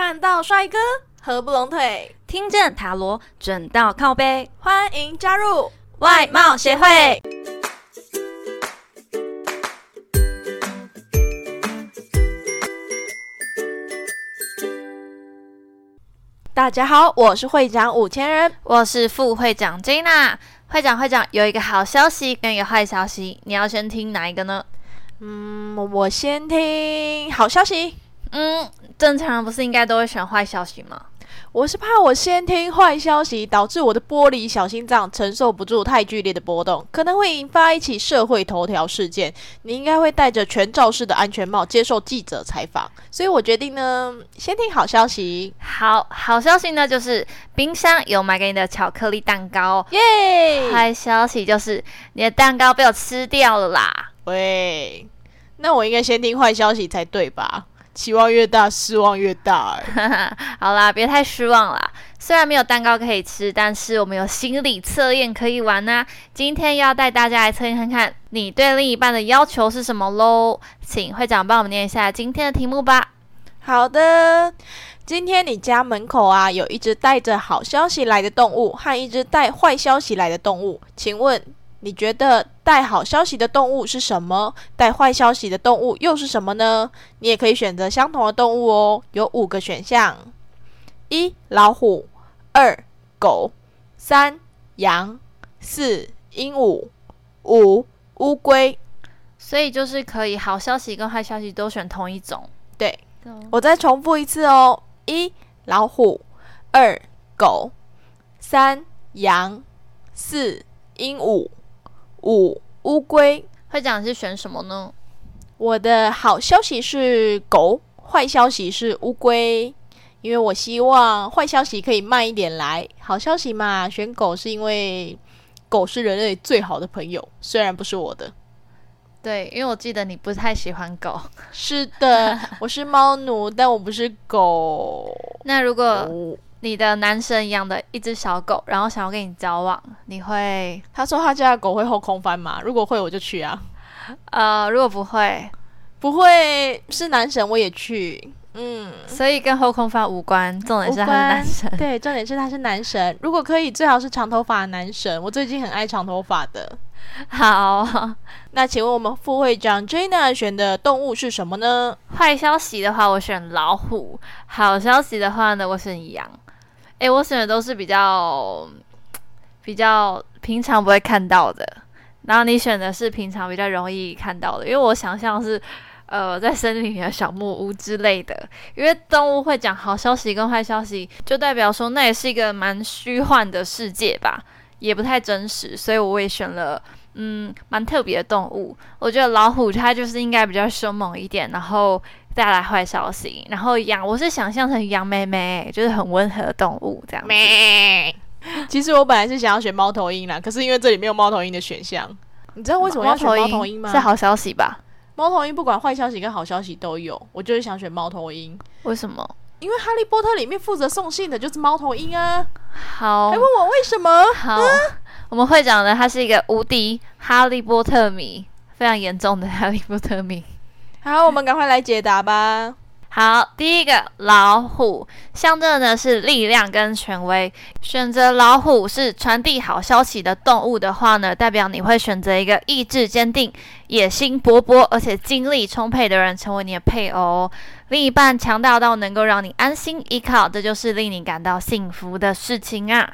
看到帅哥合不拢腿，听见塔罗准到靠背，欢迎加入外貌协会。大家好，我是会长五千人，我是副会长 Jana。会长，会长有一个好消息跟一个坏消息，你要先听哪一个呢？嗯，我先听好消息。嗯，正常人不是应该都会选坏消息吗？我是怕我先听坏消息，导致我的玻璃小心脏承受不住太剧烈的波动，可能会引发一起社会头条事件。你应该会戴着全罩式的安全帽接受记者采访，所以我决定呢，先听好消息。好好消息呢，就是冰箱有买给你的巧克力蛋糕，耶！坏消息就是你的蛋糕被我吃掉了啦。喂，那我应该先听坏消息才对吧？期望越大，失望越大。好啦，别太失望啦。虽然没有蛋糕可以吃，但是我们有心理测验可以玩呐。今天要带大家来测验看看，你对另一半的要求是什么喽？请会长帮我们念一下今天的题目吧。好的，今天你家门口啊，有一只带着好消息来的动物和一只带坏消息来的动物，请问？你觉得带好消息的动物是什么？带坏消息的动物又是什么呢？你也可以选择相同的动物哦，有五个选项：一老虎，二狗，三羊，四鹦鹉，五乌龟。所以就是可以好消息跟坏消息都选同一种。对，我再重复一次哦：一老虎，二狗，三羊，四鹦鹉。五乌龟会长是选什么呢？我的好消息是狗，坏消息是乌龟。因为我希望坏消息可以慢一点来，好消息嘛，选狗是因为狗是人类最好的朋友，虽然不是我的。对，因为我记得你不太喜欢狗。是的，我是猫奴，但我不是狗。那如果？你的男神养的一只小狗，然后想要跟你交往，你会？他说他家的狗会后空翻吗？如果会，我就去啊。呃，如果不会，不会是男神我也去。嗯，所以跟后空翻无关，重点是他是男神。对，重点是他是男神。如果可以，最好是长头发的男神。我最近很爱长头发的。好，那请问我们副会长 Jana 选的动物是什么呢？坏消息的话，我选老虎；好消息的话呢，我选羊。哎，我选的都是比较比较平常不会看到的，然后你选的是平常比较容易看到的，因为我想象是呃在森林里的小木屋之类的。因为动物会讲好消息跟坏消息，就代表说那也是一个蛮虚幻的世界吧，也不太真实，所以我也选了嗯蛮特别的动物。我觉得老虎它就是应该比较凶猛一点，然后。带来坏消息，然后羊，我是想象成羊妹妹，就是很温和的动物这样。子，其实我本来是想要选猫头鹰啦，可是因为这里没有猫头鹰的选项，你知道为什么要选猫头鹰吗？是好消息吧？猫头鹰不管坏消息跟好消息都有，我就是想选猫头鹰。为什么？因为哈利波特里面负责送信的就是猫头鹰啊。好，还问我为什么？好，我们会长呢，他是一个无敌哈利波特迷，非常严重的哈利波特迷。好，我们赶快来解答吧。好，第一个老虎象征的是力量跟权威。选择老虎是传递好消息的动物的话呢，代表你会选择一个意志坚定、野心勃勃，而且精力充沛的人成为你的配偶。另一半强大到能够让你安心依靠，这就是令你感到幸福的事情啊。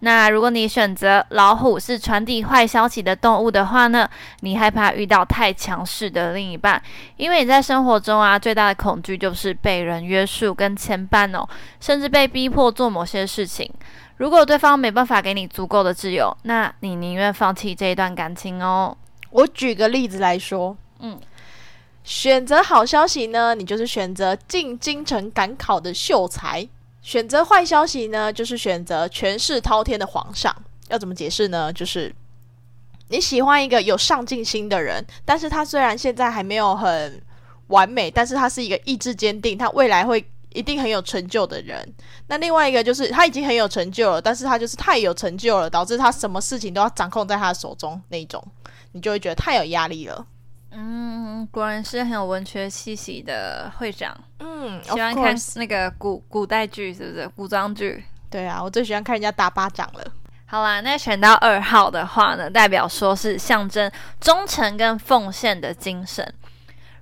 那如果你选择老虎是传递坏消息的动物的话呢？你害怕遇到太强势的另一半，因为你在生活中啊最大的恐惧就是被人约束跟牵绊哦，甚至被逼迫做某些事情。如果对方没办法给你足够的自由，那你宁愿放弃这一段感情哦。我举个例子来说，嗯，选择好消息呢，你就是选择进京城赶考的秀才。选择坏消息呢，就是选择权势滔天的皇上。要怎么解释呢？就是你喜欢一个有上进心的人，但是他虽然现在还没有很完美，但是他是一个意志坚定，他未来会一定很有成就的人。那另外一个就是他已经很有成就了，但是他就是太有成就了，导致他什么事情都要掌控在他的手中那种，你就会觉得太有压力了。嗯，果然是很有文学气息的会长。嗯，喜欢看那个古古代剧，是不是古装剧？对啊，我最喜欢看人家打巴掌了。好啦，那选到二号的话呢，代表说是象征忠诚跟奉献的精神。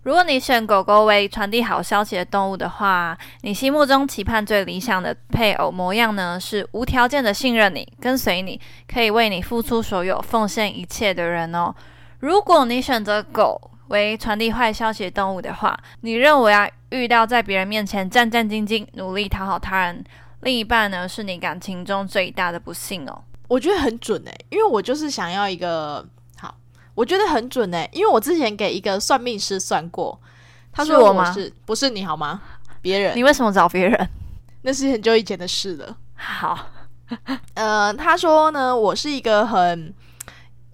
如果你选狗狗为传递好消息的动物的话，你心目中期盼最理想的配偶模样呢，是无条件的信任你、跟随你、可以为你付出所有、奉献一切的人哦。如果你选择狗为传递坏消息的动物的话，你认为啊，遇到在别人面前战战兢兢、努力讨好他人另一半呢，是你感情中最大的不幸哦。我觉得很准诶，因为我就是想要一个好。我觉得很准诶，因为我之前给一个算命师算过，他说我是不是你好吗？别人，你为什么找别人？那是很久以前的事了。好，呃，他说呢，我是一个很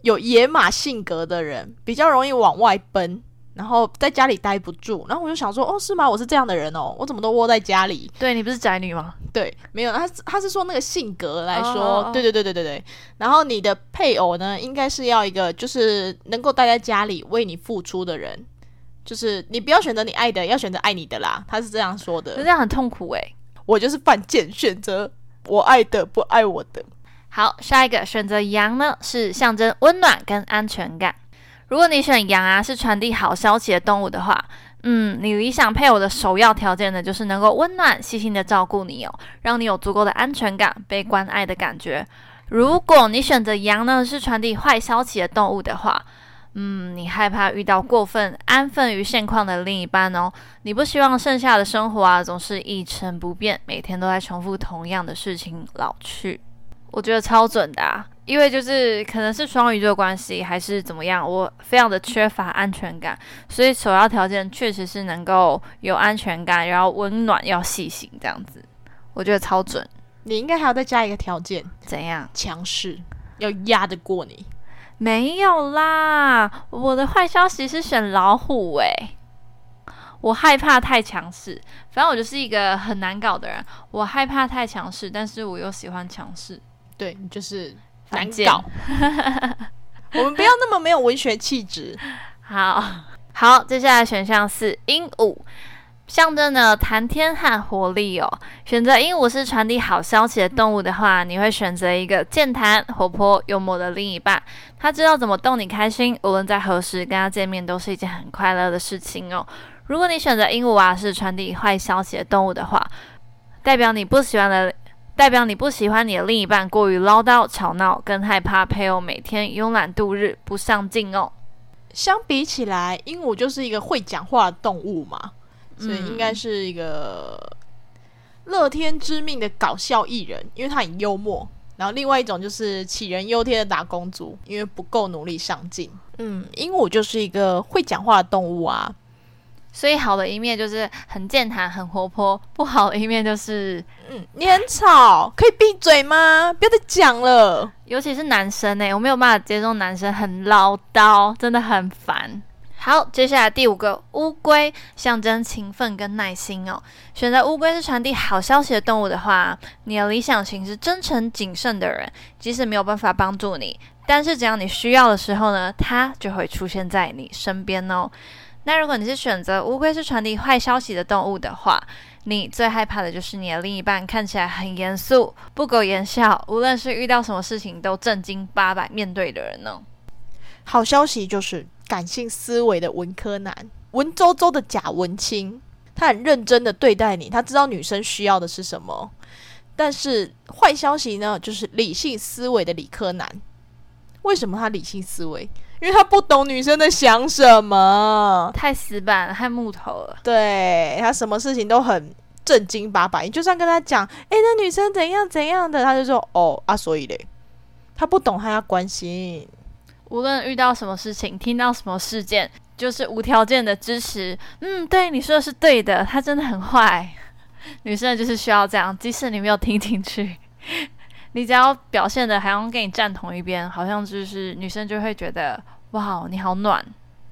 有野马性格的人，比较容易往外奔。然后在家里待不住，然后我就想说，哦，是吗？我是这样的人哦，我怎么都窝在家里？对你不是宅女吗？对，没有，他他是说那个性格来说，对对对对对对。然后你的配偶呢，应该是要一个就是能够待在家里为你付出的人，就是你不要选择你爱的，要选择爱你的啦。他是这样说的，这样很痛苦诶。我就是犯贱，选择我爱的不爱我的。好，下一个选择羊呢，是象征温暖跟安全感。如果你选羊啊，是传递好消息的动物的话，嗯，你理想配偶的首要条件呢，就是能够温暖、细心的照顾你哦，让你有足够的安全感、被关爱的感觉。如果你选择羊呢，是传递坏消息的动物的话，嗯，你害怕遇到过分安分于现况的另一半哦，你不希望剩下的生活啊总是一成不变，每天都在重复同样的事情老去。我觉得超准的啊。因为就是可能是双鱼座关系，还是怎么样，我非常的缺乏安全感，所以首要条件确实是能够有安全感，然后温暖，要细心这样子，我觉得超准。你应该还要再加一个条件，怎样？强势，要压得过你。没有啦，我的坏消息是选老虎诶，我害怕太强势，反正我就是一个很难搞的人，我害怕太强势，但是我又喜欢强势，对你就是。难搞，我们不要那么没有文学气质。好好，接下来选项是鹦鹉，象征的谈天和活力哦。选择鹦鹉是传递好消息的动物的话，你会选择一个健谈、活泼、幽默的另一半。他知道怎么逗你开心，无论在何时跟他见面都是一件很快乐的事情哦。如果你选择鹦鹉啊是传递坏消息的动物的话，代表你不喜欢的。代表你不喜欢你的另一半过于唠叨、吵闹，更害怕配偶每天慵懒度日、不上进哦。相比起来，鹦鹉就是一个会讲话的动物嘛，所以应该是一个乐天知命的搞笑艺人，因为他很幽默。然后另外一种就是杞人忧天的打工族，因为不够努力上进。嗯，鹦鹉就是一个会讲话的动物啊。所以好的一面就是很健谈、很活泼；不好的一面就是，嗯，你很吵，可以闭嘴吗？不要再讲了。尤其是男生呢，我没有办法接受男生很唠叨，真的很烦。好，接下来第五个乌龟，象征勤奋跟耐心哦。选择乌龟是传递好消息的动物的话，你的理想型是真诚谨慎的人，即使没有办法帮助你，但是只要你需要的时候呢，它就会出现在你身边哦。那如果你是选择乌龟是传递坏消息的动物的话，你最害怕的就是你的另一半看起来很严肃、不苟言笑，无论是遇到什么事情都正经八百面对的人呢？好消息就是感性思维的文科男，文绉绉的假文青，他很认真的对待你，他知道女生需要的是什么。但是坏消息呢，就是理性思维的理科男。为什么他理性思维？因为他不懂女生在想什么，太死板了、太木头了。对他什么事情都很正经八百，你就算跟他讲，哎，那女生怎样怎样的，他就说，哦啊，所以嘞，他不懂，他要关心。无论遇到什么事情，听到什么事件，就是无条件的支持。嗯，对，你说的是对的，他真的很坏。女生就是需要这样，即使你没有听进去。你只要表现的好像跟你站同一边，好像就是女生就会觉得哇，你好暖。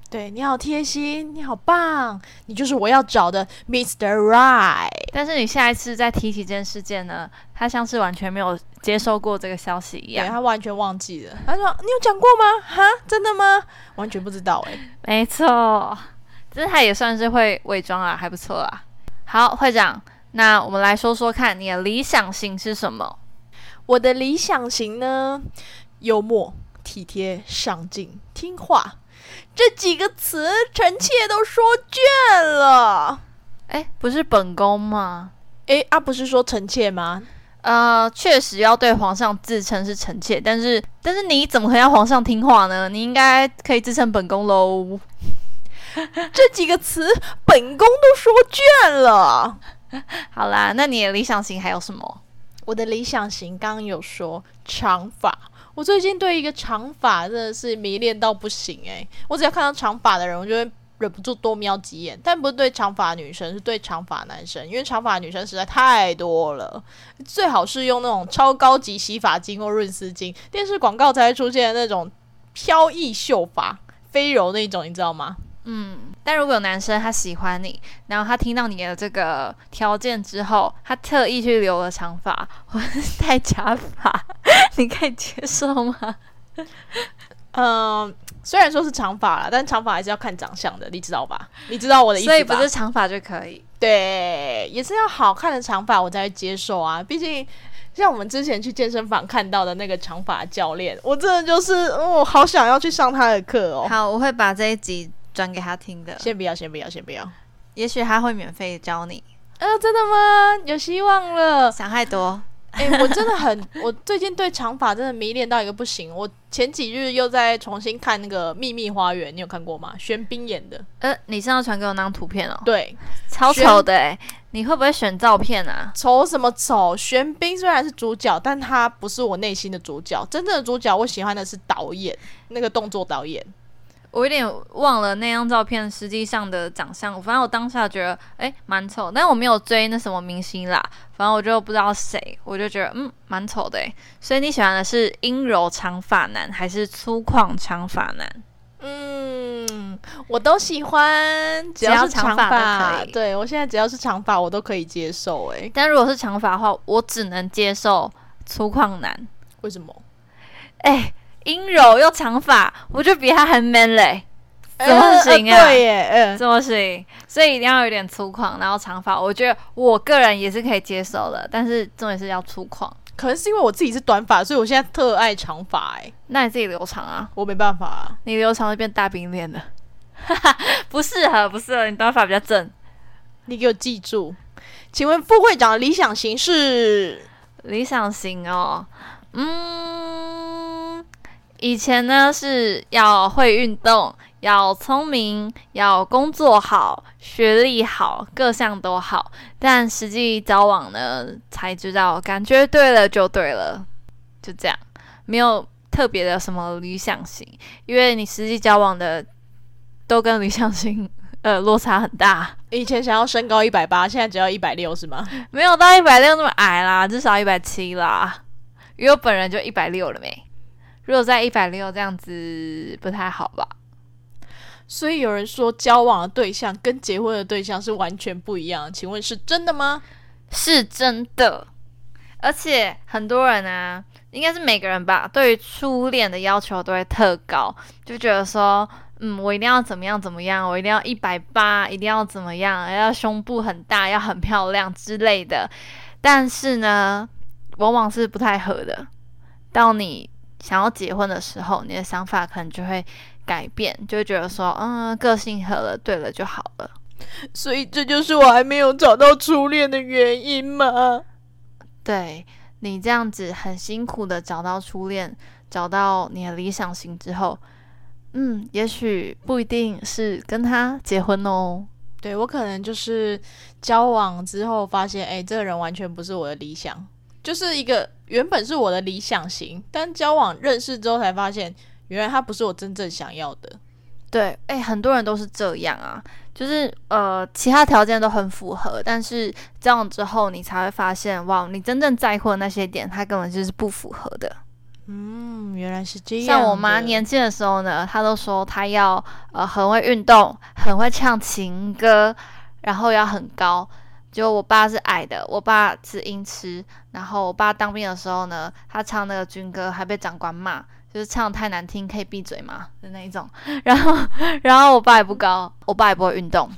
对你好贴心，你好棒，你就是我要找的 Mr. Right。但是你下一次再提起这件事件呢，他像是完全没有接收过这个消息一样，他完全忘记了。他说：“你有讲过吗？哈，真的吗？完全不知道。”哎，没错，这他也算是会伪装啊，还不错啊。好，会长，那我们来说说看，你的理想型是什么？我的理想型呢，幽默、体贴、上进、听话。这几个词，臣妾都说倦了。哎，不是本宫吗？哎，啊，不是说臣妾吗？呃，确实要对皇上自称是臣妾，但是，但是你怎么可以让皇上听话呢？你应该可以自称本宫喽。这几个词，本宫都说倦了。好啦，那你的理想型还有什么？我的理想型刚刚有说长发。我最近对一个长发真的是迷恋到不行诶，我只要看到长发的人，我就会忍不住多瞄几眼。但不是对长发女生，是对长发男生，因为长发女生实在太多了。最好是用那种超高级洗发精或润丝精，电视广告才会出现的那种飘逸秀发、飞柔那种，你知道吗？嗯。但如果有男生他喜欢你，然后他听到你的这个条件之后，他特意去留了长发或戴假发，你可以接受吗？嗯，虽然说是长发了，但长发还是要看长相的，你知道吧？你知道我的意思吧？所以不是长发就可以？对，也是要好看的长发我才会接受啊。毕竟像我们之前去健身房看到的那个长发教练，我真的就是，哦好想要去上他的课哦。好，我会把这一集。转给他听的，先不要，先不要，先不要。也许他会免费教你。呃，真的吗？有希望了。想太多。哎，我真的很，我最近对长发真的迷恋到一个不行。我前几日又在重新看那个《秘密花园》，你有看过吗？玄彬演的。呃，你上次传给我那张图片哦。对，超丑的哎！你会不会选照片啊？丑什么丑？玄彬虽然是主角，但他不是我内心的主角。真正的主角，我喜欢的是导演，那个动作导演。我有点忘了那张照片实际上的长相，反正我当下觉得哎蛮丑，但我没有追那什么明星啦，反正我就不知道谁，我就觉得嗯蛮丑的。所以你喜欢的是阴柔长发男还是粗犷长发男？嗯，我都喜欢，只要是长发都可以。对我现在只要是长发我都可以接受哎，但如果是长发的话，我只能接受粗犷男。为什么？哎。阴柔又长发，我就比他还 man 嘞，怎么行啊？对耶，怎么行？所以一定要有点粗犷，然后长发，我觉得我个人也是可以接受的。但是重点是要粗犷，可能是因为我自己是短发，所以我现在特爱长发。哎，那你自己留长啊？我没办法啊，你留长会变大饼脸的，不适合，不适合。你短发比较正，你给我记住。请问副会长的理想型是？理想型哦，嗯。以前呢是要会运动，要聪明，要工作好，学历好，各项都好。但实际交往呢，才知道感觉对了就对了，就这样，没有特别的什么理想型，因为你实际交往的都跟理想型呃落差很大。以前想要身高一百八，现在只要一百六是吗？没有到一百六那么矮啦，至少一百七啦，因为我本人就一百六了没。如果在一百六这样子不太好吧？所以有人说交往的对象跟结婚的对象是完全不一样，请问是真的吗？是真的，而且很多人啊，应该是每个人吧，对于初恋的要求都会特高，就觉得说，嗯，我一定要怎么样怎么样，我一定要一百八，一定要怎么样，要胸部很大，要很漂亮之类的。但是呢，往往是不太合的，到你。想要结婚的时候，你的想法可能就会改变，就会觉得说，嗯，个性合了，对了就好了。所以这就是我还没有找到初恋的原因吗？对你这样子很辛苦的找到初恋，找到你的理想型之后，嗯，也许不一定是跟他结婚哦。对我可能就是交往之后发现，哎，这个人完全不是我的理想。就是一个原本是我的理想型，但交往认识之后才发现，原来他不是我真正想要的。对，哎，很多人都是这样啊，就是呃，其他条件都很符合，但是交往之后你才会发现，哇，你真正在乎的那些点，他根本就是不符合的。嗯。原来是这样。像我妈年轻的时候呢，她都说她要呃很会运动，很会唱情歌，然后要很高。就我爸是矮的，我爸是音痴。然后我爸当兵的时候呢，他唱那个军歌还被长官骂，就是唱太难听，可以闭嘴吗的那一种。然后，然后我爸也不高，我爸也不会运动。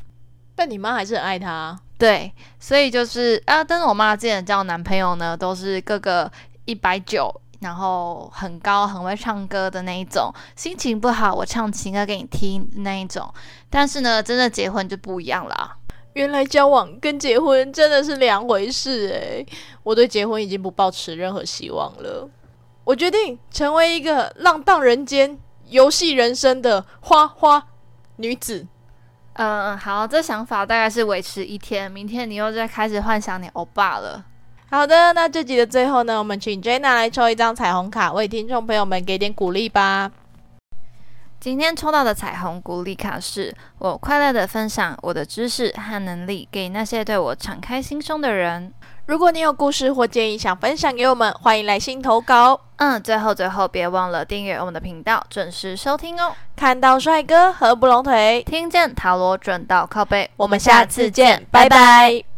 但你妈还是很爱他。对，所以就是啊，但是我妈之前交男朋友呢，都是个个一百九，然后很高，很会唱歌的那一种。心情不好，我唱情歌给你听那一种。但是呢，真的结婚就不一样了。原来交往跟结婚真的是两回事诶，我对结婚已经不抱持任何希望了。我决定成为一个浪荡人间、游戏人生的花花女子。嗯，好，这想法大概是维持一天，明天你又在开始幻想你欧巴了。好的，那这集的最后呢，我们请 Jenna 来抽一张彩虹卡，为听众朋友们给点鼓励吧。今天抽到的彩虹鼓励卡是我快乐的分享我的知识和能力给那些对我敞开心胸的人。如果你有故事或建议想分享给我们，欢迎来信投稿。嗯，最后最后别忘了订阅我们的频道，准时收听哦。看到帅哥合不拢腿，听见塔罗准到靠背，我们下次见，拜拜。